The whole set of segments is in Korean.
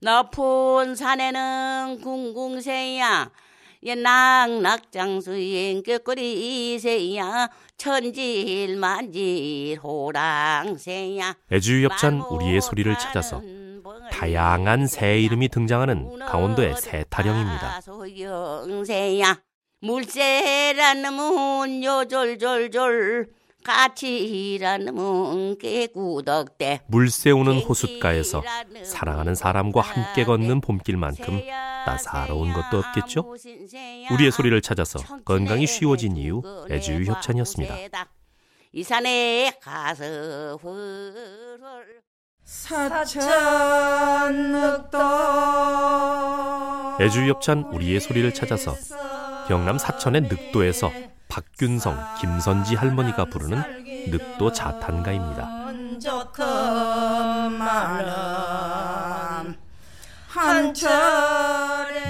높은 산에는 궁궁새야. 낙낙장수인 꾀꼬리새야. 천질만질 호랑새야. 애주협찬 우리의 소리를 찾아서 다양한 새 이름이 등장하는 강원도의 새 타령입니다. 소영새야. 물새란 놈은 요졸졸졸 같이 일하는 놈은 깨구덕대 물새우는 호숫가에서 사랑하는 사람과 함께 걷는 봄길만큼 따사로운 것도 없겠죠? 우리의 소리를 찾아서 건강이 쉬워진 이유 애주유 협찬이었습니다. 이 산에 가서 훌훌 사천늑도 애주유 협찬 우리의 소리를 찾아서 경남 사천의 늑도에서 박균성, 김선지 할머니가 부르는 늑도 자탄가입니다.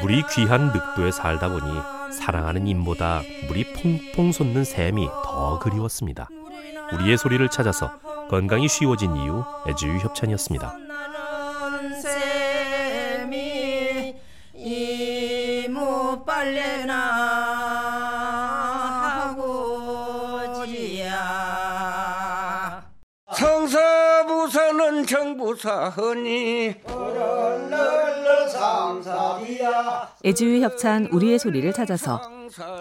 물이 귀한 늑도에 살다 보니 사랑하는 임보다 물이 퐁퐁 솟는 샘이 더 그리웠습니다. 우리의 소리를 찾아서 건강이 쉬워진 이유 애주유 협찬이었습니다. 성서부 서는 정부사허니 애주유 협찬 우리의 소리를 찾아서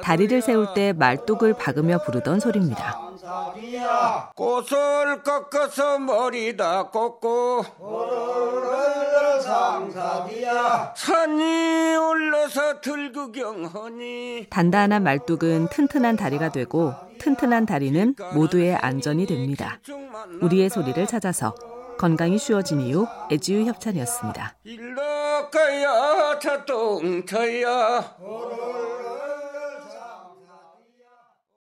다리를 세울 때 말뚝을 박으며 부르던 소리입니다. 꽃을 꺾어서 머리다 꽂고 산이 올라서 들구경하니 단단한 말뚝은 튼튼한 다리가 되고 튼튼한 다리는 모두의 안전이 됩니다. 우리의 소리를 찾아서 건강이 쉬워진 이유 애지유 협찬이었습니다. 일러가야 자동차야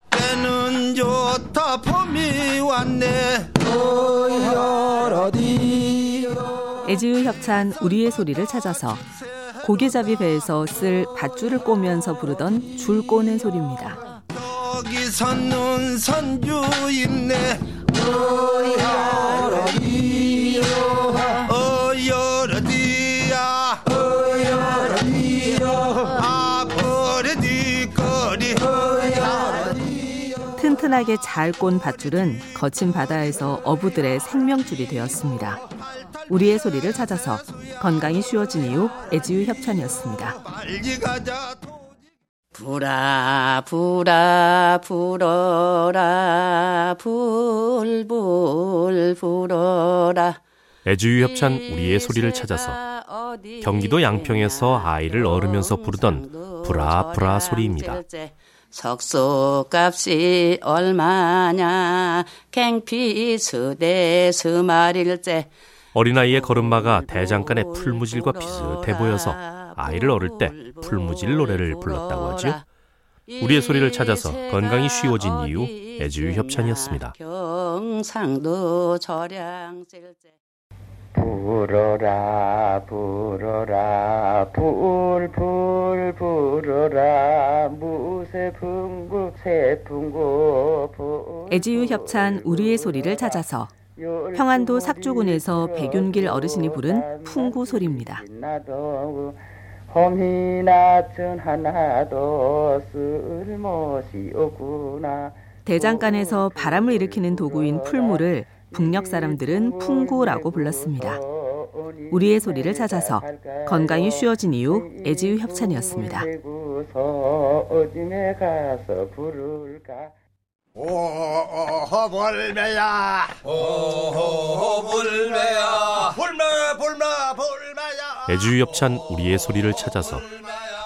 때는 좋다 봄이 왔네 애지유 협찬 우리의 소리를 찾아서 고개잡이 배에서 쓸 밧줄을 꼬면서 부르던 줄 꼬는 소리입니다. 여기 선는 선주 있네 튼튼하게 잘 꼰 밧줄은 거친 바다에서 어부들의 생명줄이 되었습니다. 우리의 소리를 찾아서 건강이 쉬워진 이유 애지유 협찬이었습니다. 불아 불아 불어라 불불 불어라 애주유 협찬 우리의 소리를 찾아서 경기도 양평에서 아이를 얻으면서 부르던 브라 브라 소리입니다. 석소값이 얼마냐? 갱피 수대 수마릴째. 어린아이의 걸음마가 대장간의 풀무질과 비슷해 보여서 아이를 얻을 때 풀무질 노래를 불렀다고 하죠. 우리의 소리를 찾아서 건강이 쉬워진 이유 애주유 협찬이었습니다. 경상도 절양질째. 불어라 불어라 불불 불어라. 불 애지유 협찬 우리의 소리를 찾아서 평안도 삭주군에서 백윤길 어르신이 부른 풍구 소리입니다. 대장간에서 바람을 일으키는 도구인 풀무를 북녘 사람들은 풍구라고 불렀습니다. 우리의 소리를 찾아서 건강이 쉬워진 이유 애지유 협찬이었습니다. 어짐에 가서 부를까? 오호 볼매야. 오호 볼매야. 볼매 볼매 볼매야. 애주유 협찬 우리의 소리를 찾아서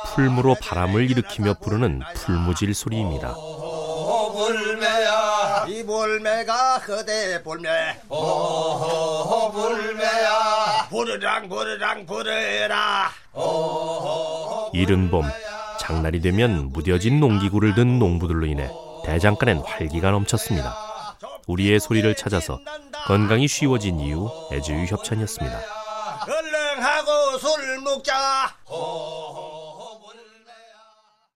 풀무로 바람을 일으키며 부르는 풀무질 소리입니다. 오호 볼매야. 이 볼매가 그대 볼매. 오호 볼매야. 부르랑 부르랑 부르라. 오호 이른 봄 장날이 되면 무뎌진 농기구를 든 농부들로 인해 대장간엔 활기가 넘쳤습니다. 우리의 소리를 찾아서 건강이 쉬워진 이유 애주유 협찬이었습니다. 얼른 하고 술 먹자